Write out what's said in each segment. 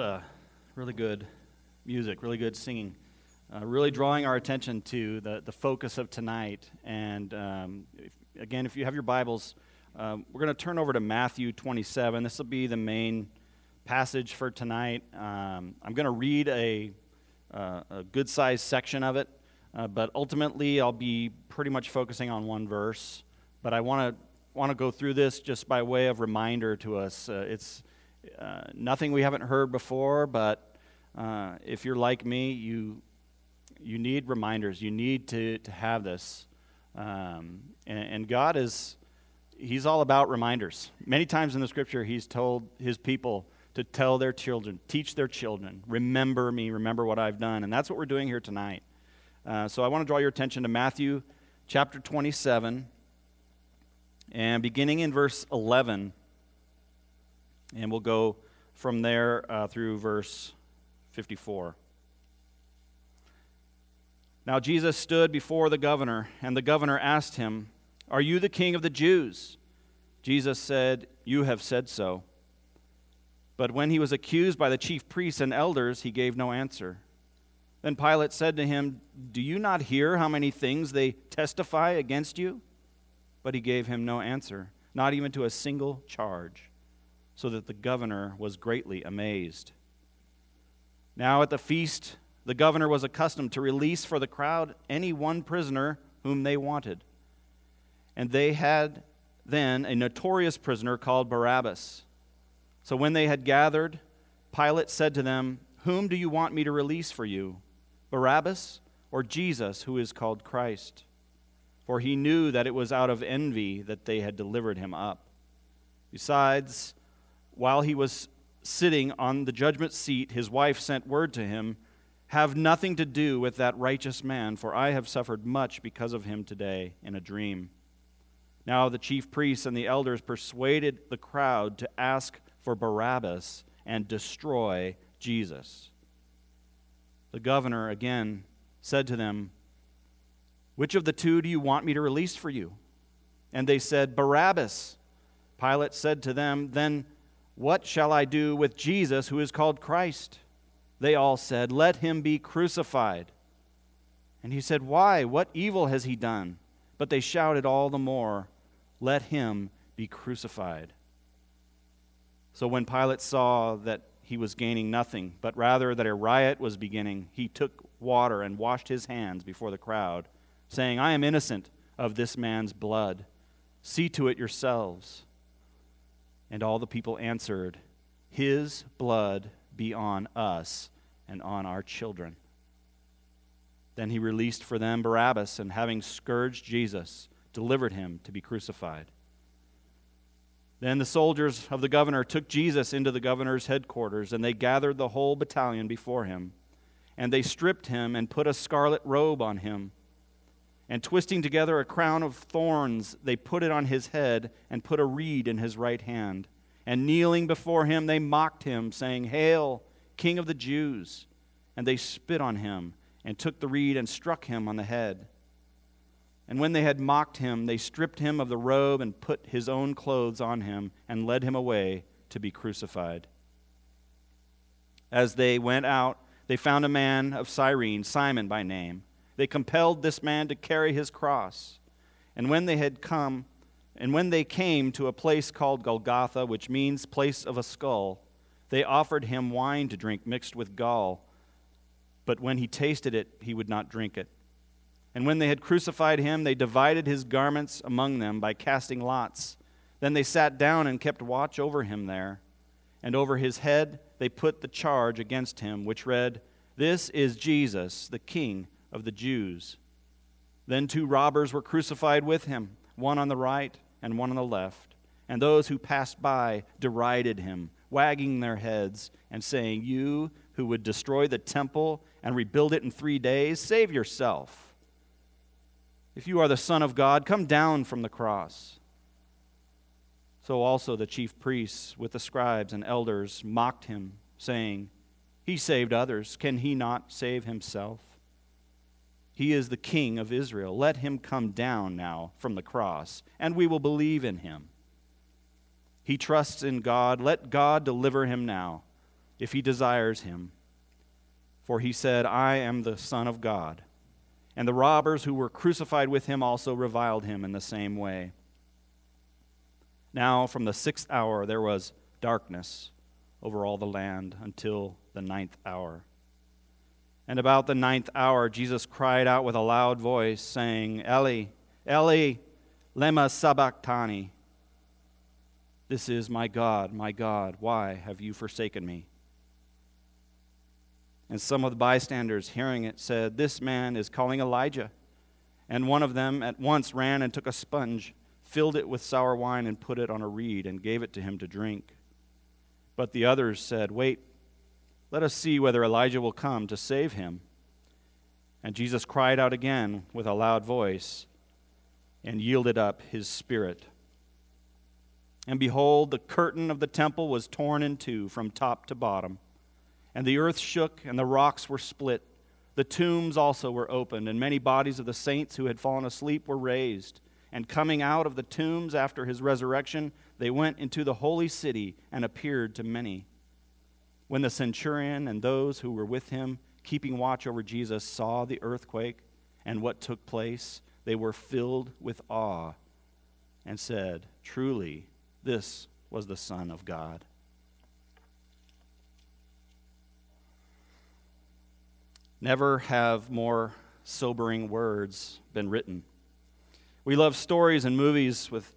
uh, really good music, really good singing, uh, really drawing our attention to the, the focus of tonight. And um, if, again, if you have your Bibles, um, we're going to turn over to Matthew 27. This will be the main passage for tonight. Um, I'm going to read a, uh, a good sized section of it, uh, but ultimately I'll be pretty much focusing on one verse. But I want to want to go through this just by way of reminder to us. Uh, it's uh, nothing we haven't heard before, but uh, if you're like me, you, you need reminders. You need to, to have this. Um, and, and God is, He's all about reminders. Many times in the scripture, He's told His people to tell their children, teach their children, remember me, remember what I've done. And that's what we're doing here tonight. Uh, so I want to draw your attention to Matthew chapter 27, and beginning in verse 11. And we'll go from there uh, through verse 54. Now Jesus stood before the governor, and the governor asked him, Are you the king of the Jews? Jesus said, You have said so. But when he was accused by the chief priests and elders, he gave no answer. Then Pilate said to him, Do you not hear how many things they testify against you? But he gave him no answer, not even to a single charge so that the governor was greatly amazed. Now at the feast, the governor was accustomed to release for the crowd any one prisoner whom they wanted. And they had then a notorious prisoner called Barabbas. So when they had gathered, Pilate said to them, Whom do you want me to release for you, Barabbas or Jesus, who is called Christ? For he knew that it was out of envy that they had delivered him up. Besides, while he was sitting on the judgment seat, his wife sent word to him Have nothing to do with that righteous man, for I have suffered much because of him today in a dream. Now the chief priests and the elders persuaded the crowd to ask for Barabbas and destroy Jesus. The governor again said to them, Which of the two do you want me to release for you? And they said, Barabbas. Pilate said to them, Then what shall I do with Jesus who is called Christ? They all said, Let him be crucified. And he said, Why? What evil has he done? But they shouted all the more, Let him be crucified. So when Pilate saw that he was gaining nothing, but rather that a riot was beginning, he took water and washed his hands before the crowd, saying, I am innocent of this man's blood. See to it yourselves. And all the people answered, His blood be on us and on our children. Then he released for them Barabbas, and having scourged Jesus, delivered him to be crucified. Then the soldiers of the governor took Jesus into the governor's headquarters, and they gathered the whole battalion before him. And they stripped him and put a scarlet robe on him. And twisting together a crown of thorns, they put it on his head and put a reed in his right hand. And kneeling before him, they mocked him, saying, Hail, King of the Jews! And they spit on him and took the reed and struck him on the head. And when they had mocked him, they stripped him of the robe and put his own clothes on him and led him away to be crucified. As they went out, they found a man of Cyrene, Simon by name they compelled this man to carry his cross. And when they had come, and when they came to a place called Golgotha, which means place of a skull, they offered him wine to drink mixed with gall. But when he tasted it, he would not drink it. And when they had crucified him, they divided his garments among them by casting lots. Then they sat down and kept watch over him there. And over his head they put the charge against him, which read, This is Jesus, the King of the Jews. Then two robbers were crucified with him, one on the right and one on the left. And those who passed by derided him, wagging their heads and saying, You who would destroy the temple and rebuild it in three days, save yourself. If you are the Son of God, come down from the cross. So also the chief priests with the scribes and elders mocked him, saying, He saved others. Can he not save himself? He is the King of Israel. Let him come down now from the cross, and we will believe in him. He trusts in God. Let God deliver him now, if he desires him. For he said, I am the Son of God. And the robbers who were crucified with him also reviled him in the same way. Now, from the sixth hour, there was darkness over all the land until the ninth hour. And about the ninth hour, Jesus cried out with a loud voice, saying, Eli, Eli, lema sabachthani. This is my God, my God, why have you forsaken me? And some of the bystanders, hearing it, said, This man is calling Elijah. And one of them at once ran and took a sponge, filled it with sour wine, and put it on a reed, and gave it to him to drink. But the others said, Wait, let us see whether Elijah will come to save him. And Jesus cried out again with a loud voice and yielded up his spirit. And behold, the curtain of the temple was torn in two from top to bottom and the earth shook, and the rocks were split. The tombs also were opened, and many bodies of the saints who had fallen asleep were raised. And coming out of the tombs after his resurrection, they went into the holy city and appeared to many. When the centurion and those who were with him, keeping watch over Jesus, saw the earthquake and what took place, they were filled with awe and said, Truly, this was the Son of God. Never have more sobering words been written. We love stories and movies with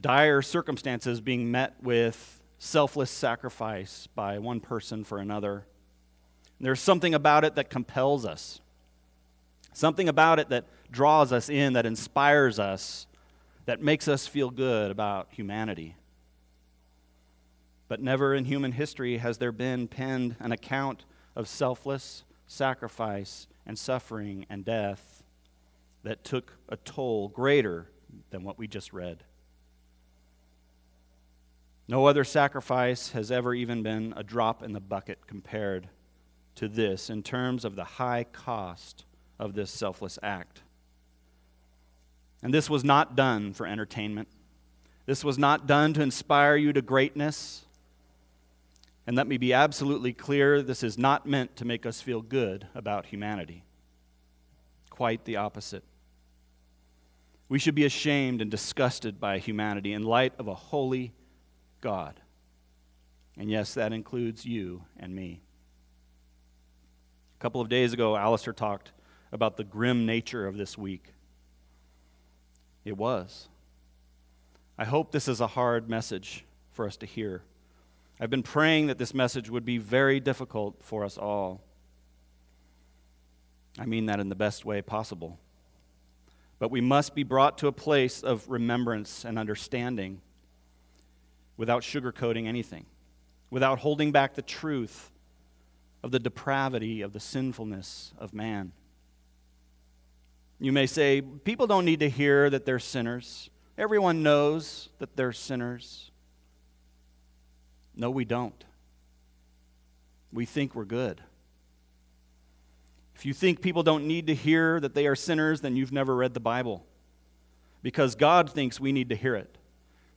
dire circumstances being met with selfless sacrifice by one person for another. there's something about it that compels us, something about it that draws us in, that inspires us, that makes us feel good about humanity. But never in human history has there been penned an account of selfless, sacrifice and suffering and death that took a toll greater than what we just read. No other sacrifice has ever even been a drop in the bucket compared to this in terms of the high cost of this selfless act. And this was not done for entertainment. This was not done to inspire you to greatness. And let me be absolutely clear this is not meant to make us feel good about humanity. Quite the opposite. We should be ashamed and disgusted by humanity in light of a holy God. And yes, that includes you and me. A couple of days ago, Alistair talked about the grim nature of this week. It was. I hope this is a hard message for us to hear. I've been praying that this message would be very difficult for us all. I mean that in the best way possible. But we must be brought to a place of remembrance and understanding without sugarcoating anything, without holding back the truth of the depravity of the sinfulness of man. You may say, people don't need to hear that they're sinners. Everyone knows that they're sinners. No, we don't. We think we're good. If you think people don't need to hear that they are sinners, then you've never read the Bible. Because God thinks we need to hear it.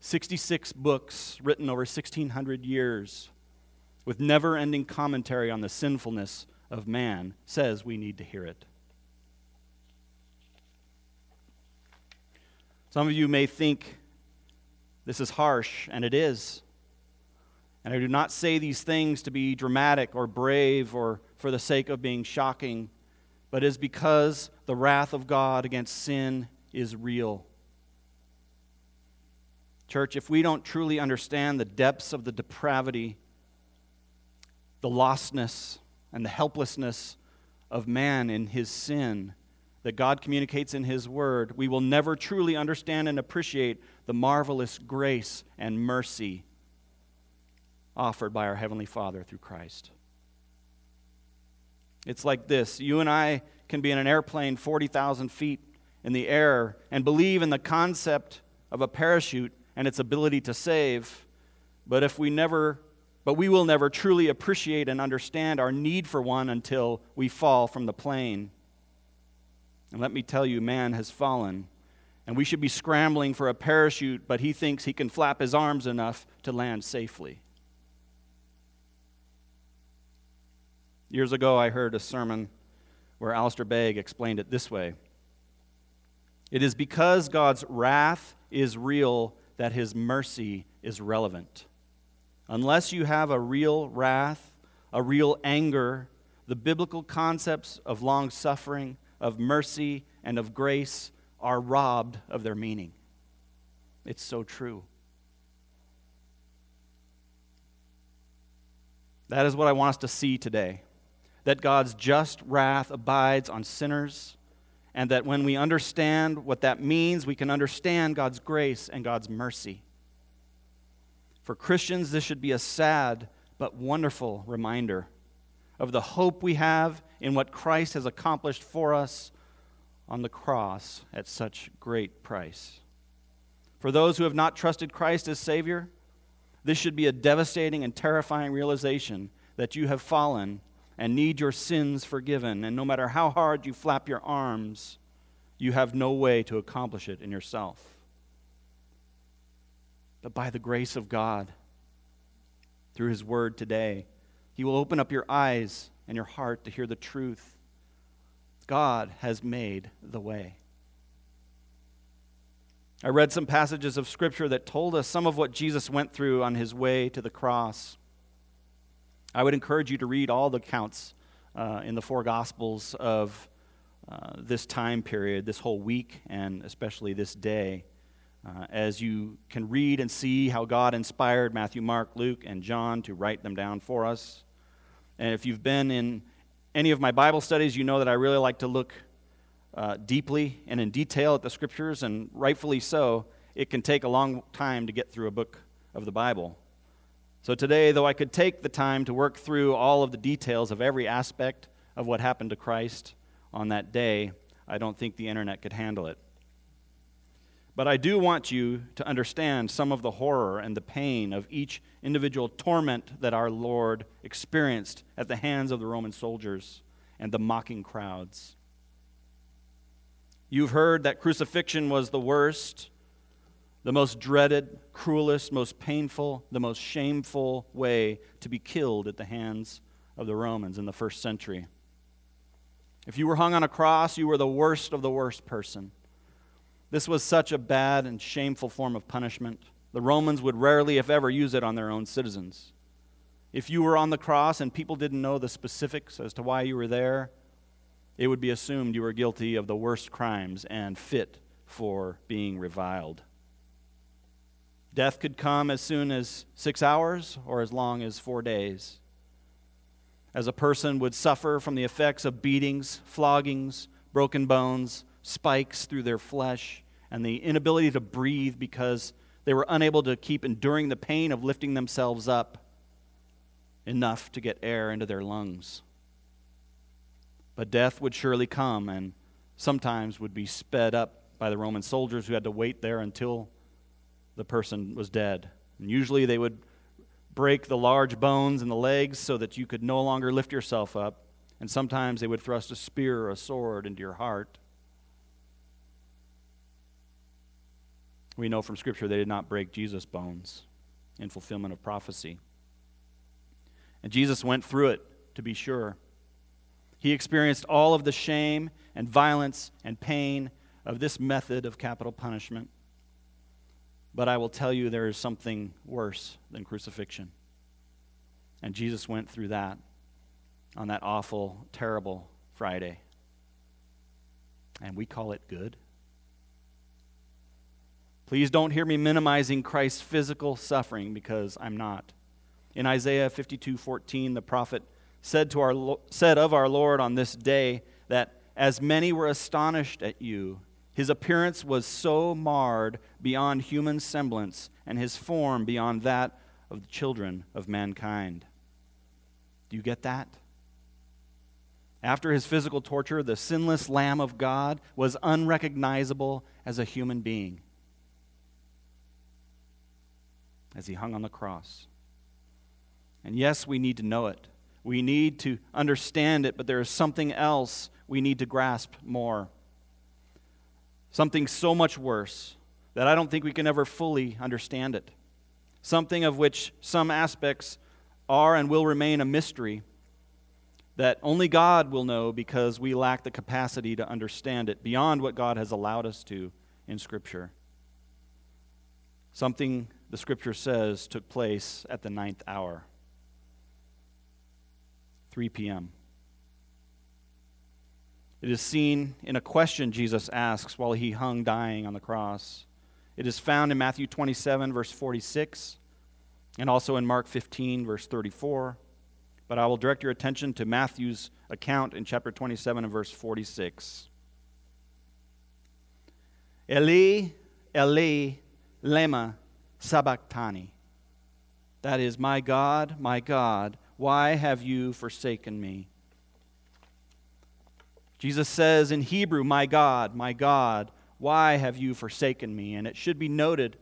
66 books written over 1,600 years with never ending commentary on the sinfulness of man says we need to hear it. Some of you may think this is harsh, and it is. And I do not say these things to be dramatic or brave or for the sake of being shocking, but is because the wrath of God against sin is real. Church, if we don't truly understand the depths of the depravity, the lostness, and the helplessness of man in his sin that God communicates in his word, we will never truly understand and appreciate the marvelous grace and mercy offered by our Heavenly Father through Christ. It's like this you and I can be in an airplane 40,000 feet in the air and believe in the concept of a parachute and its ability to save, but if we never but we will never truly appreciate and understand our need for one until we fall from the plane. And let me tell you, man has fallen. And we should be scrambling for a parachute, but he thinks he can flap his arms enough to land safely. Years ago, I heard a sermon where Alistair Begg explained it this way It is because God's wrath is real that his mercy is relevant. Unless you have a real wrath, a real anger, the biblical concepts of long suffering, of mercy, and of grace are robbed of their meaning. It's so true. That is what I want us to see today that God's just wrath abides on sinners, and that when we understand what that means, we can understand God's grace and God's mercy. For Christians, this should be a sad but wonderful reminder of the hope we have in what Christ has accomplished for us on the cross at such great price. For those who have not trusted Christ as Savior, this should be a devastating and terrifying realization that you have fallen and need your sins forgiven. And no matter how hard you flap your arms, you have no way to accomplish it in yourself. But by the grace of God, through His Word today, He will open up your eyes and your heart to hear the truth. God has made the way. I read some passages of Scripture that told us some of what Jesus went through on His way to the cross. I would encourage you to read all the accounts uh, in the four Gospels of uh, this time period, this whole week, and especially this day, uh, as you can read and see how God inspired Matthew, Mark, Luke, and John to write them down for us. And if you've been in any of my Bible studies, you know that I really like to look uh, deeply and in detail at the scriptures, and rightfully so. It can take a long time to get through a book of the Bible. So today, though I could take the time to work through all of the details of every aspect of what happened to Christ on that day, I don't think the internet could handle it. But I do want you to understand some of the horror and the pain of each individual torment that our Lord experienced at the hands of the Roman soldiers and the mocking crowds. You've heard that crucifixion was the worst the most dreaded, cruelest, most painful, the most shameful way to be killed at the hands of the Romans in the first century. If you were hung on a cross, you were the worst of the worst person. This was such a bad and shameful form of punishment. The Romans would rarely, if ever, use it on their own citizens. If you were on the cross and people didn't know the specifics as to why you were there, it would be assumed you were guilty of the worst crimes and fit for being reviled. Death could come as soon as six hours or as long as four days. As a person would suffer from the effects of beatings, floggings, broken bones, spikes through their flesh, and the inability to breathe because they were unable to keep enduring the pain of lifting themselves up enough to get air into their lungs. But death would surely come and sometimes would be sped up by the Roman soldiers who had to wait there until the person was dead. And usually they would break the large bones in the legs so that you could no longer lift yourself up. And sometimes they would thrust a spear or a sword into your heart. We know from Scripture they did not break Jesus' bones in fulfillment of prophecy. And Jesus went through it, to be sure. He experienced all of the shame and violence and pain of this method of capital punishment. But I will tell you there is something worse than crucifixion. And Jesus went through that on that awful, terrible Friday. And we call it good. Please don't hear me minimizing Christ's physical suffering because I'm not. In Isaiah 52:14, the prophet said to our said of our Lord on this day that as many were astonished at you, his appearance was so marred beyond human semblance, and his form beyond that of the children of mankind. Do you get that? After his physical torture, the sinless Lamb of God was unrecognizable as a human being as he hung on the cross. And yes, we need to know it. We need to understand it, but there is something else we need to grasp more something so much worse that I don't think we can ever fully understand it. Something of which some aspects are and will remain a mystery. that only God will know because we lack the capacity to understand it beyond what God has allowed us to in Scripture. Something the Scripture says took place at the ninth hour, 3 p.m. It is seen in a question Jesus asks while he hung dying on the cross. It is found in Matthew 27, verse 46, and also in Mark 15, verse 34. But I will direct your attention to Matthew's account in chapter 27 and verse 46. Eli, Eli, lema sabachthani. That is, my God, my God, why have you forsaken me? Jesus says in Hebrew, My God, my God, why have you forsaken me? And it should be noted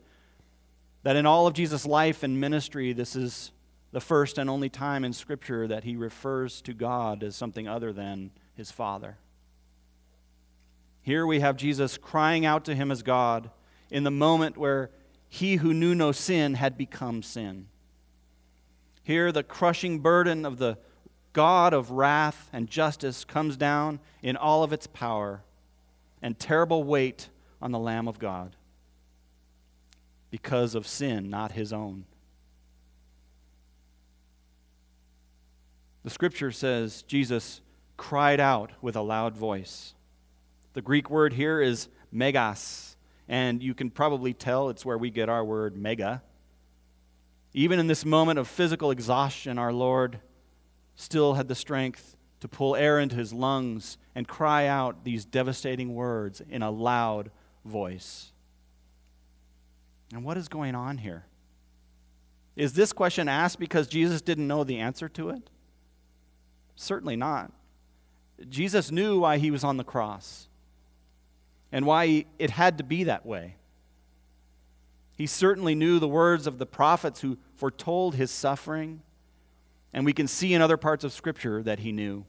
that in all of Jesus' life and ministry, this is the first and only time in Scripture that he refers to God as something other than his Father. Here we have Jesus crying out to him as God in the moment where he who knew no sin had become sin. Here, the crushing burden of the God of wrath and justice comes down in all of its power and terrible weight on the Lamb of God because of sin, not his own. The scripture says Jesus cried out with a loud voice. The Greek word here is megas, and you can probably tell it's where we get our word mega. Even in this moment of physical exhaustion, our Lord still had the strength to pull air into his lungs and cry out these devastating words in a loud voice. And what is going on here? Is this question asked because Jesus didn't know the answer to it? Certainly not. Jesus knew why he was on the cross and why it had to be that way. He certainly knew the words of the prophets who foretold his suffering, and we can see in other parts of Scripture that he knew.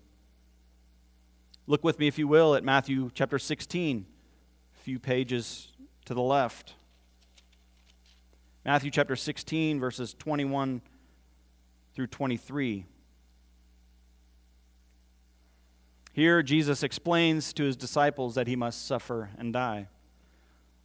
Look with me, if you will, at Matthew chapter 16, a few pages to the left. Matthew chapter 16, verses 21 through 23. Here, Jesus explains to his disciples that he must suffer and die.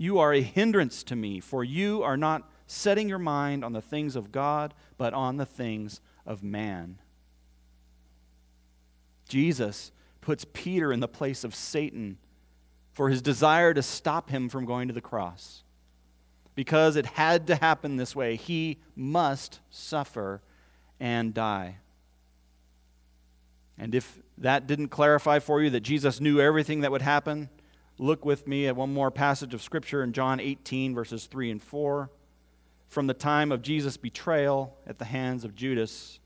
You are a hindrance to me, for you are not setting your mind on the things of God, but on the things of man. Jesus puts Peter in the place of Satan for his desire to stop him from going to the cross. Because it had to happen this way, he must suffer and die. And if that didn't clarify for you that Jesus knew everything that would happen, look with me at one more passage of Scripture in John 18, verses 3 and 4. From the time of Jesus' betrayal at the hands of Judas.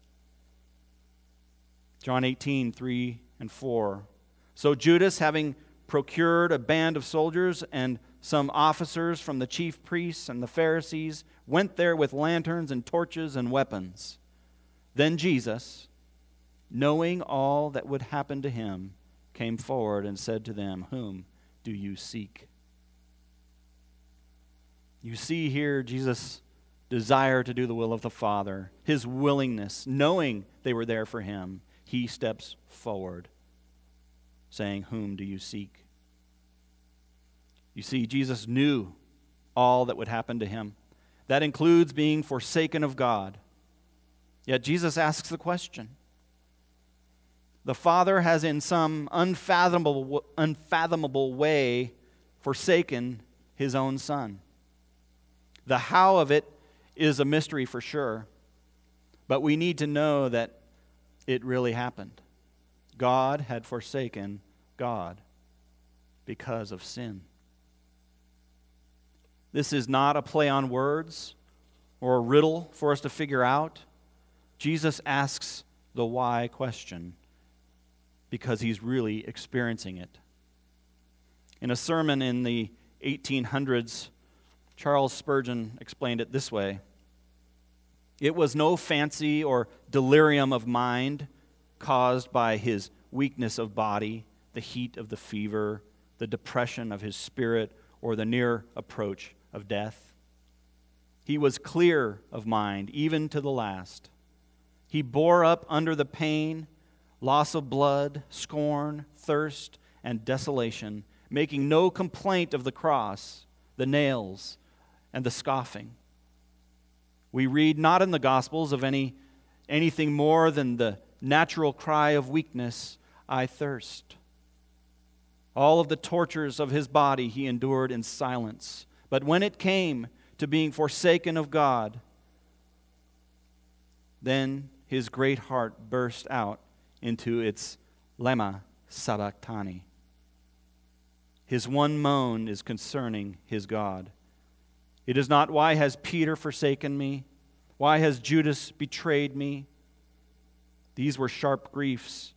John 18, 3 and 4. So Judas, having procured a band of soldiers and some officers from the chief priests and the Pharisees, went there with lanterns and torches and weapons. Then Jesus, knowing all that would happen to him, came forward and said to them, Whom do you seek? You see here Jesus' desire to do the will of the Father, his willingness, knowing they were there for him. He steps forward, saying, Whom do you seek? You see, Jesus knew all that would happen to him. That includes being forsaken of God. Yet Jesus asks the question the Father has, in some unfathomable, unfathomable way, forsaken his own Son. The how of it is a mystery for sure, but we need to know that it really happened. God had forsaken God because of sin. This is not a play on words or a riddle for us to figure out. Jesus asks the why question because he's really experiencing it. In a sermon in the 1800s, Charles Spurgeon explained it this way It was no fancy or delirium of mind caused by his weakness of body, the heat of the fever, the depression of his spirit, or the near approach of death. He was clear of mind, even to the last. He bore up under the pain, loss of blood, scorn, thirst, and desolation, making no complaint of the cross, the nails, and the scoffing. We read not in the Gospels of any, anything more than the natural cry of weakness I thirst. All of the tortures of his body he endured in silence. But when it came to being forsaken of God, then his great heart burst out into its lema sabachthani. His one moan is concerning his God. It is not, Why has Peter forsaken me? Why has Judas betrayed me? These were sharp griefs,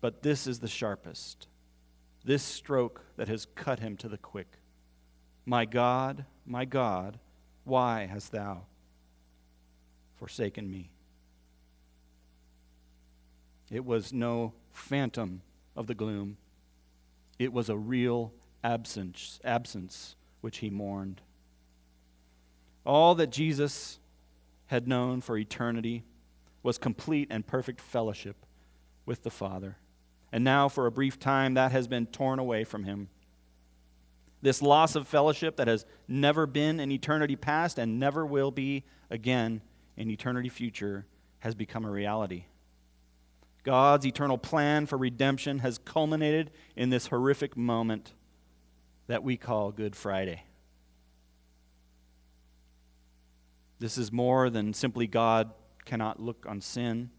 but this is the sharpest. This stroke that has cut him to the quick. My God, my God, why hast thou forsaken me? It was no phantom of the gloom. It was a real absence, absence which he mourned. All that Jesus had known for eternity was complete and perfect fellowship with the Father. And now, for a brief time, that has been torn away from him. This loss of fellowship that has never been in eternity past and never will be again in eternity future has become a reality. God's eternal plan for redemption has culminated in this horrific moment that we call Good Friday. This is more than simply God cannot look on sin.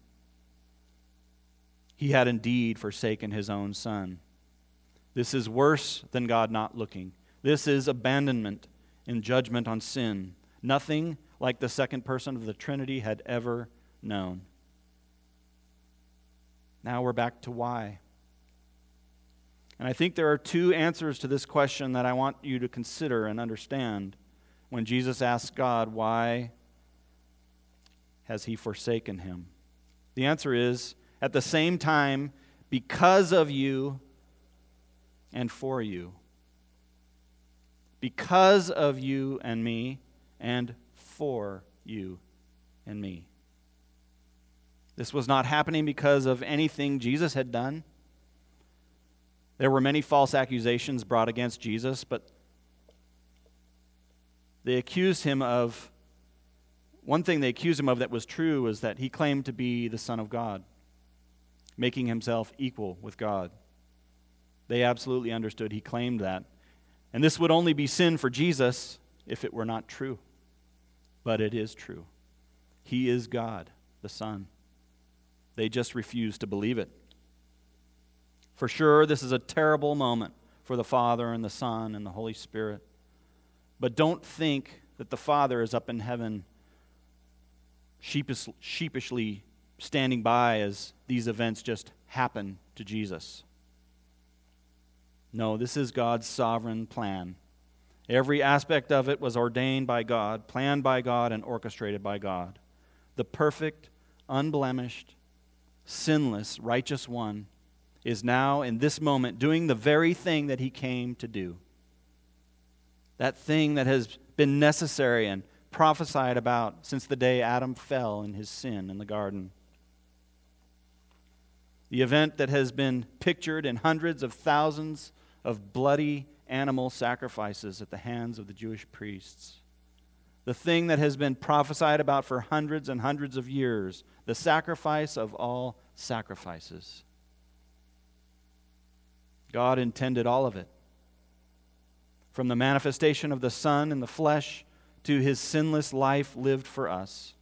He had indeed forsaken his own son. This is worse than God not looking. This is abandonment and judgment on sin. Nothing like the second person of the Trinity had ever known. Now we're back to why. And I think there are two answers to this question that I want you to consider and understand when Jesus asks God, Why has he forsaken him? The answer is, at the same time, because of you and for you because of you and me, and for you and me. This was not happening because of anything Jesus had done. There were many false accusations brought against Jesus, but they accused him of one thing they accused him of that was true was that he claimed to be the Son of God, making himself equal with God. They absolutely understood he claimed that. And this would only be sin for Jesus if it were not true. But it is true. He is God, the Son. They just refuse to believe it. For sure, this is a terrible moment for the Father and the Son and the Holy Spirit. But don't think that the Father is up in heaven sheepish, sheepishly standing by as these events just happen to Jesus. No, this is God's sovereign plan. Every aspect of it was ordained by God, planned by God, and orchestrated by God. The perfect, unblemished, sinless, righteous one is now, in this moment, doing the very thing that he came to do. That thing that has been necessary and prophesied about since the day Adam fell in his sin in the garden. The event that has been pictured in hundreds of thousands of bloody animal sacrifices at the hands of the Jewish priests. The thing that has been prophesied about for hundreds and hundreds of years, the sacrifice of all sacrifices. God intended all of it. From the manifestation of the Son in the flesh to his sinless life lived for us.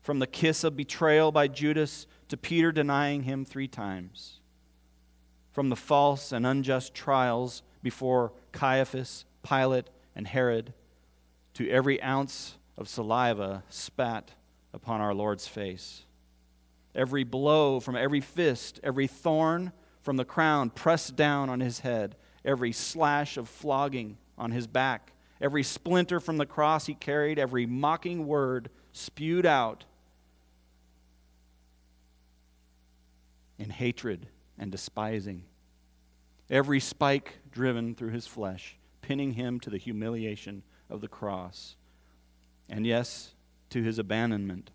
From the kiss of betrayal by Judas to Peter denying him three times from the false and unjust trials before Caiaphas, Pilate, and Herod to every ounce of saliva spat upon our Lord's face. every blow from every fist, every thorn from the crown pressed down on his head, every slash of flogging on his back, every splinter from the cross he carried, every mocking word spewed out in hatred and despising, every spike driven through his flesh, pinning him to the humiliation of the cross, and yes, to his abandonment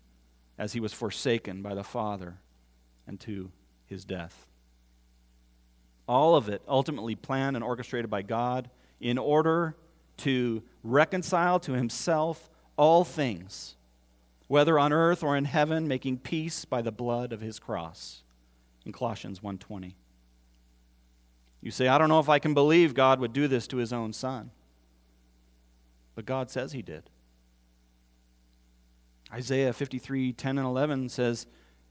as he was forsaken by the Father and to his death. All of it ultimately planned and orchestrated by God in order to reconcile to himself all things, whether on earth or in heaven, making peace by the blood of his cross. In Colossians 1:20. You say, I don't know if I can believe God would do this to his own son. But God says he did. Isaiah 53 10 and 11 says,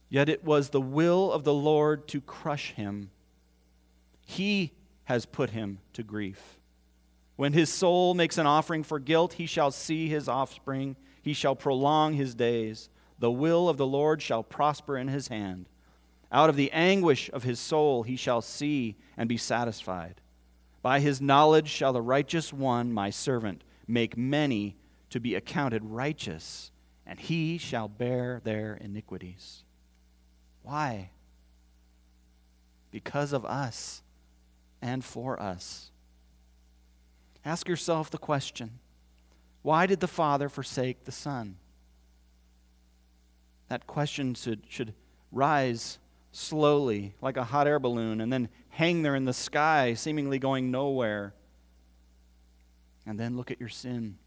Yet it was the will of the Lord to crush him. He has put him to grief. When his soul makes an offering for guilt, he shall see his offspring. He shall prolong his days. The will of the Lord shall prosper in his hand. Out of the anguish of his soul he shall see and be satisfied. By his knowledge shall the righteous one, my servant, make many to be accounted righteous and he shall bear their iniquities. Why? Because of us and for us. Ask yourself the question why did the Father forsake the Son? That question should, should rise slowly like a hot air balloon and then hang there in the sky, seemingly going nowhere. And then look at your sin.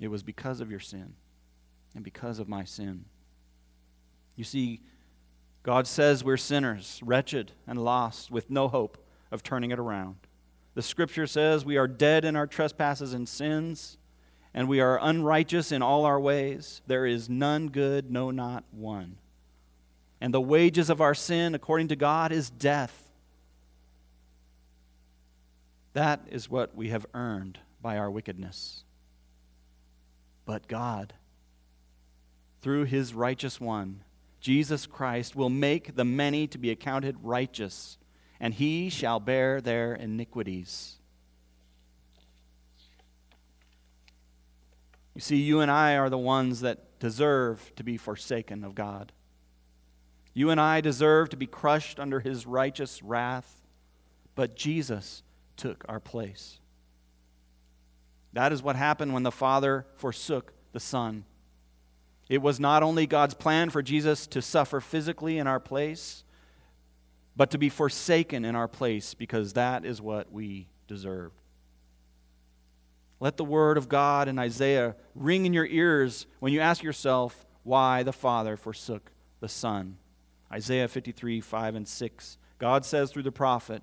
It was because of your sin and because of my sin. You see, God says we're sinners, wretched and lost, with no hope of turning it around. The scripture says we are dead in our trespasses and sins, and we are unrighteous in all our ways. There is none good, no, not one. And the wages of our sin, according to God, is death. That is what we have earned by our wickedness but God. Through his righteous one, Jesus Christ will make the many to be accounted righteous, and he shall bear their iniquities. You see, you and I are the ones that deserve to be forsaken of God. You and I deserve to be crushed under his righteous wrath, but Jesus took our place. That is what happened when the Father forsook the Son. It was not only God's plan for Jesus to suffer physically in our place, but to be forsaken in our place because that is what we deserved. Let the word of God in Isaiah ring in your ears when you ask yourself why the Father forsook the Son. Isaiah 53, 5 and 6. God says through the prophet,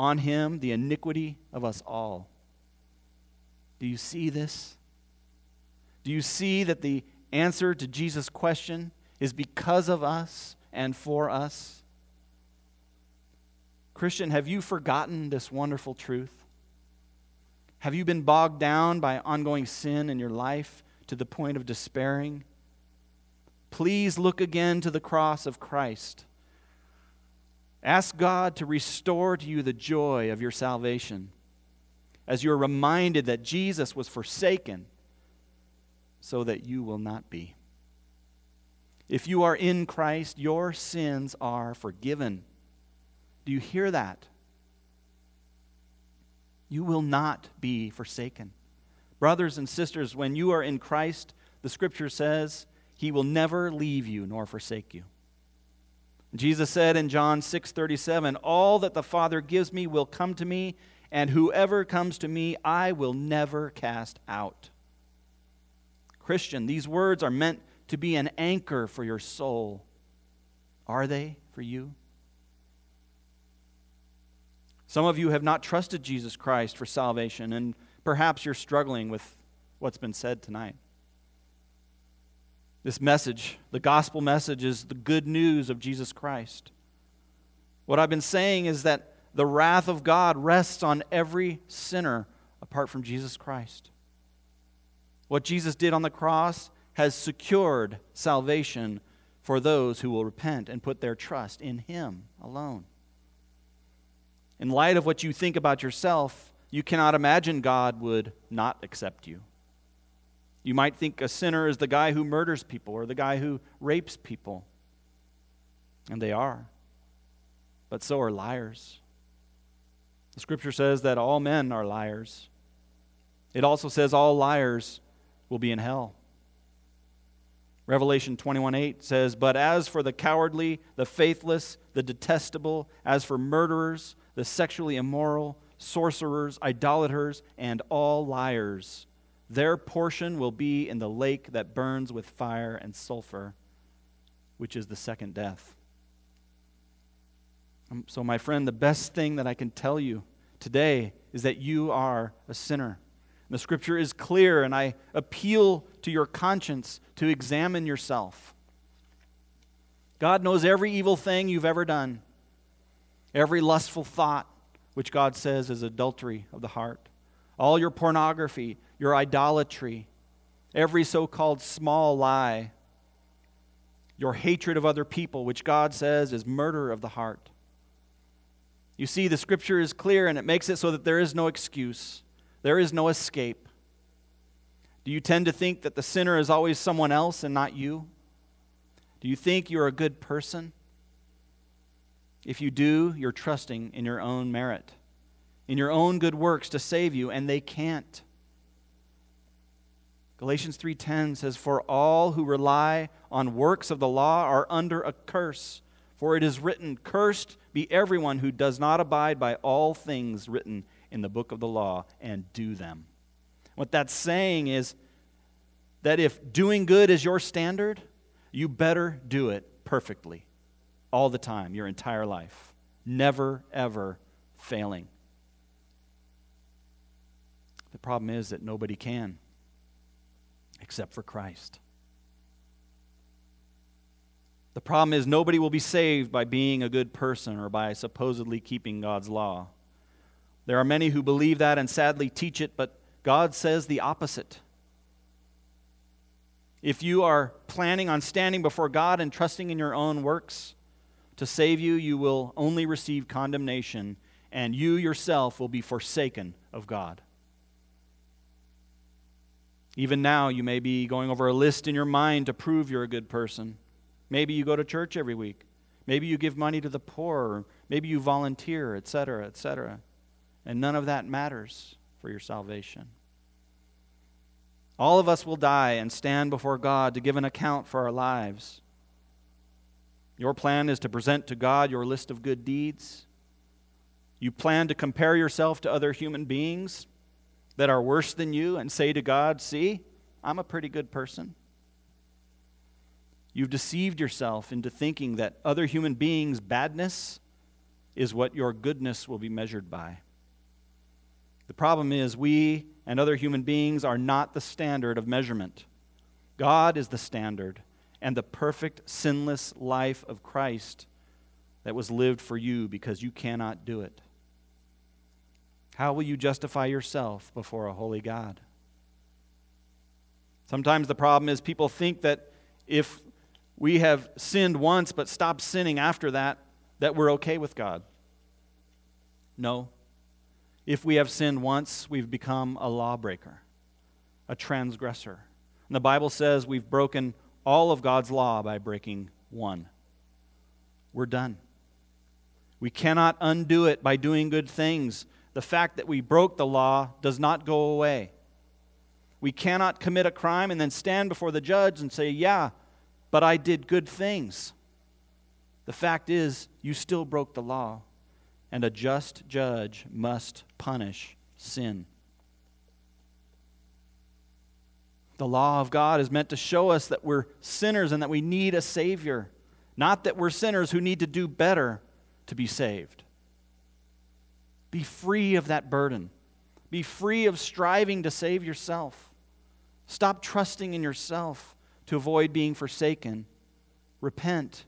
on him the iniquity of us all. Do you see this? Do you see that the answer to Jesus' question is because of us and for us? Christian, have you forgotten this wonderful truth? Have you been bogged down by ongoing sin in your life to the point of despairing? Please look again to the cross of Christ. Ask God to restore to you the joy of your salvation as you're reminded that Jesus was forsaken so that you will not be. If you are in Christ, your sins are forgiven. Do you hear that? You will not be forsaken. Brothers and sisters, when you are in Christ, the scripture says, He will never leave you nor forsake you. Jesus said in John 6:37, "All that the Father gives me will come to me, and whoever comes to me I will never cast out." Christian, these words are meant to be an anchor for your soul. Are they for you? Some of you have not trusted Jesus Christ for salvation, and perhaps you're struggling with what's been said tonight. This message, the gospel message, is the good news of Jesus Christ. What I've been saying is that the wrath of God rests on every sinner apart from Jesus Christ. What Jesus did on the cross has secured salvation for those who will repent and put their trust in Him alone. In light of what you think about yourself, you cannot imagine God would not accept you. You might think a sinner is the guy who murders people or the guy who rapes people. And they are. But so are liars. The scripture says that all men are liars. It also says all liars will be in hell. Revelation 21:8 says, "But as for the cowardly, the faithless, the detestable, as for murderers, the sexually immoral, sorcerers, idolaters, and all liars, their portion will be in the lake that burns with fire and sulfur, which is the second death." Um, so, my friend, the best thing that I can tell you today is that you are a sinner. The scripture is clear, and I appeal to your conscience to examine yourself. God knows every evil thing you've ever done, every lustful thought, which God says is adultery of the heart, all your pornography, your idolatry, every so called small lie, your hatred of other people, which God says is murder of the heart. You see, the scripture is clear and it makes it so that there is no excuse. There is no escape. Do you tend to think that the sinner is always someone else and not you? Do you think you're a good person? If you do, you're trusting in your own merit, in your own good works to save you, and they can't. Galatians 3:10 says for all who rely on works of the law are under a curse for it is written cursed be everyone who does not abide by all things written in the book of the law and do them. What that's saying is that if doing good is your standard, you better do it perfectly all the time, your entire life, never, ever failing. The problem is that nobody can except for Christ. The problem is nobody will be saved by being a good person or by supposedly keeping God's law. There are many who believe that and sadly teach it, but God says the opposite. If you are planning on standing before God and trusting in your own works to save you, you will only receive condemnation, and you yourself will be forsaken of God. Even now, you may be going over a list in your mind to prove you're a good person. Maybe you go to church every week. Maybe you give money to the poor. Maybe you volunteer, etc., etc. And none of that matters for your salvation. All of us will die and stand before God to give an account for our lives. Your plan is to present to God your list of good deeds. You plan to compare yourself to other human beings that are worse than you and say to God, See, I'm a pretty good person. You've deceived yourself into thinking that other human beings' badness is what your goodness will be measured by. The problem is, we and other human beings are not the standard of measurement. God is the standard, and the perfect, sinless life of Christ that was lived for you because you cannot do it. How will you justify yourself before a holy God? Sometimes the problem is people think that if we have sinned once but stopped sinning after that, that we're okay with God. No, if we have sinned once, we've become a lawbreaker, a transgressor. And the Bible says we've broken all of God's law by breaking one. We're done. We cannot undo it by doing good things. The fact that we broke the law does not go away. We cannot commit a crime and then stand before the judge and say, Yeah, but I did good things. The fact is, you still broke the law and a just judge must punish sin. The law of God is meant to show us that we're sinners and that we need a Savior, not that we're sinners who need to do better to be saved. Be free of that burden. Be free of striving to save yourself. Stop trusting in yourself to avoid being forsaken. Repent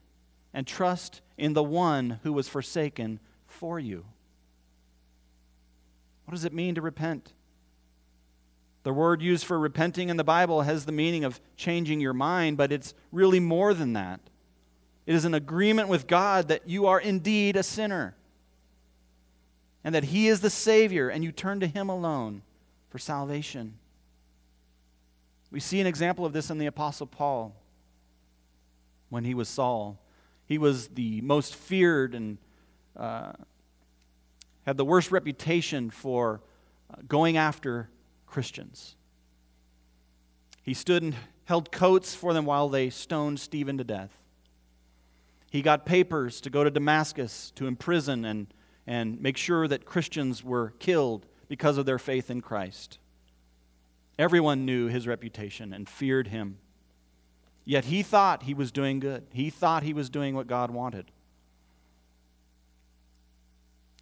and trust in the one who was forsaken for you. What does it mean to repent? The word used for repenting in the Bible has the meaning of changing your mind, but it's really more than that. It is an agreement with God that you are indeed a sinner and that He is the Savior, and you turn to Him alone for salvation. We see an example of this in the Apostle Paul when he was Saul. He was the most feared and uh, had the worst reputation for uh, going after Christians. He stood and held coats for them while they stoned Stephen to death. He got papers to go to Damascus to imprison and, and make sure that Christians were killed because of their faith in Christ. Everyone knew his reputation and feared him. Yet he thought he was doing good. He thought he was doing what God wanted.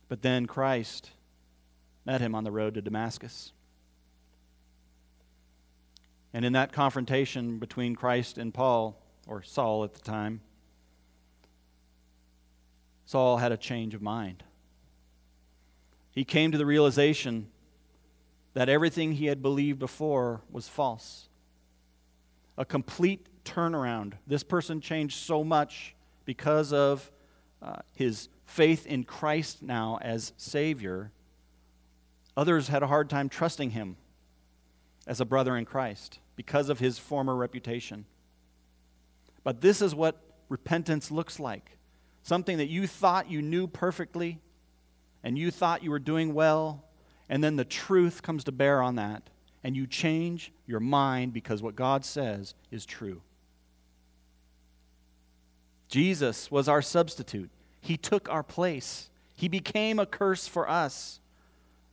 But then Christ met him on the road to Damascus. And in that confrontation between Christ and Paul, or Saul at the time, Saul had a change of mind. He came to the realization that everything he had believed before was false. A complete turnaround. This person changed so much because of uh, his faith in Christ now as Savior. Others had a hard time trusting him as a brother in Christ because of his former reputation. But this is what repentance looks like something that you thought you knew perfectly and you thought you were doing well, and then the truth comes to bear on that, and you change your mind because what God says is true. Jesus was our substitute. He took our place. He became a curse for us.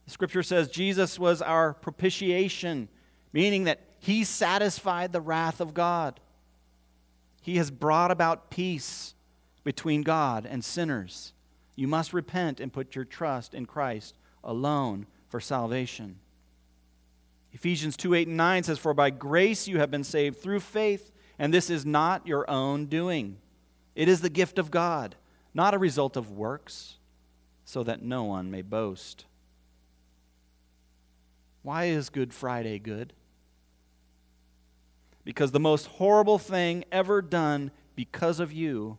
The scripture says Jesus was our propitiation, meaning that he satisfied the wrath of God. He has brought about peace between God and sinners. You must repent and put your trust in Christ alone for salvation. Ephesians 2 8 and 9 says, For by grace you have been saved through faith, and this is not your own doing. It is the gift of God, not a result of works, so that no one may boast. Why is Good Friday good? Because the most horrible thing ever done because of you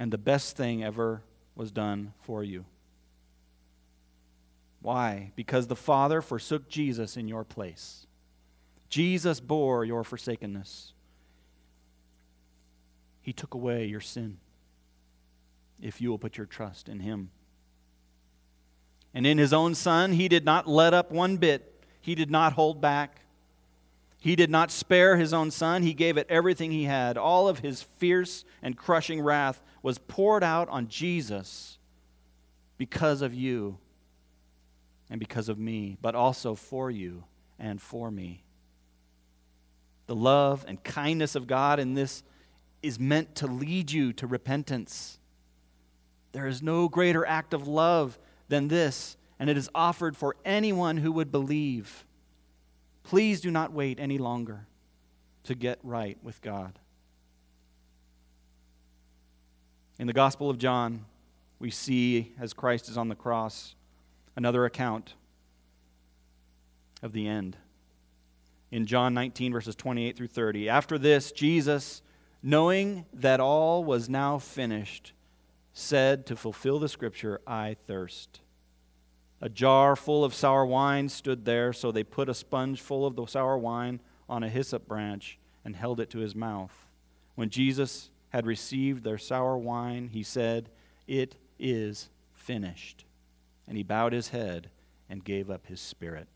and the best thing ever was done for you. Why? Because the Father forsook Jesus in your place. Jesus bore your forsakenness. He took away your sin if you will put your trust in Him. And in His own Son, He did not let up one bit, He did not hold back. He did not spare his own son. He gave it everything he had. All of his fierce and crushing wrath was poured out on Jesus because of you and because of me, but also for you and for me. The love and kindness of God in this is meant to lead you to repentance. There is no greater act of love than this, and it is offered for anyone who would believe. Please do not wait any longer to get right with God. In the Gospel of John, we see, as Christ is on the cross, another account of the end. In John 19, verses 28 through 30. After this, Jesus, knowing that all was now finished, said to fulfill the scripture, I thirst. A jar full of sour wine stood there, so they put a sponge full of the sour wine on a hyssop branch and held it to his mouth. When Jesus had received their sour wine, he said, It is finished. And he bowed his head and gave up his spirit.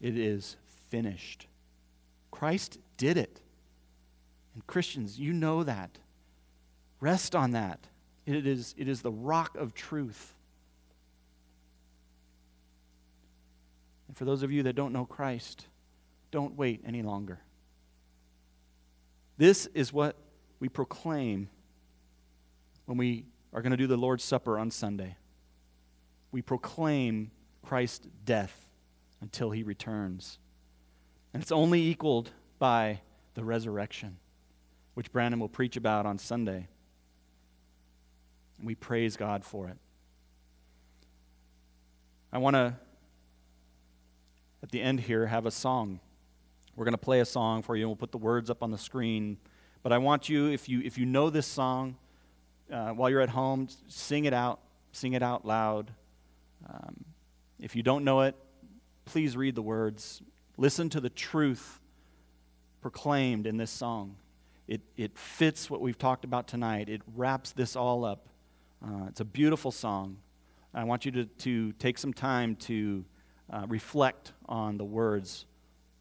It is finished. Christ did it. And Christians, you know that. Rest on that. It is, it is the rock of truth. And for those of you that don't know Christ, don't wait any longer. This is what we proclaim when we are going to do the Lord's Supper on Sunday. We proclaim Christ's death until he returns. And it's only equaled by the resurrection, which Brandon will preach about on Sunday. And we praise God for it. I want to, at the end here, have a song. We're going to play a song for you, and we'll put the words up on the screen. But I want you, if you, if you know this song, uh, while you're at home, sing it out. Sing it out loud. Um, if you don't know it, please read the words. Listen to the truth proclaimed in this song. It, it fits what we've talked about tonight, it wraps this all up. Uh, it's a beautiful song. I want you to, to take some time to uh, reflect on the words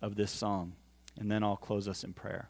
of this song, and then I'll close us in prayer.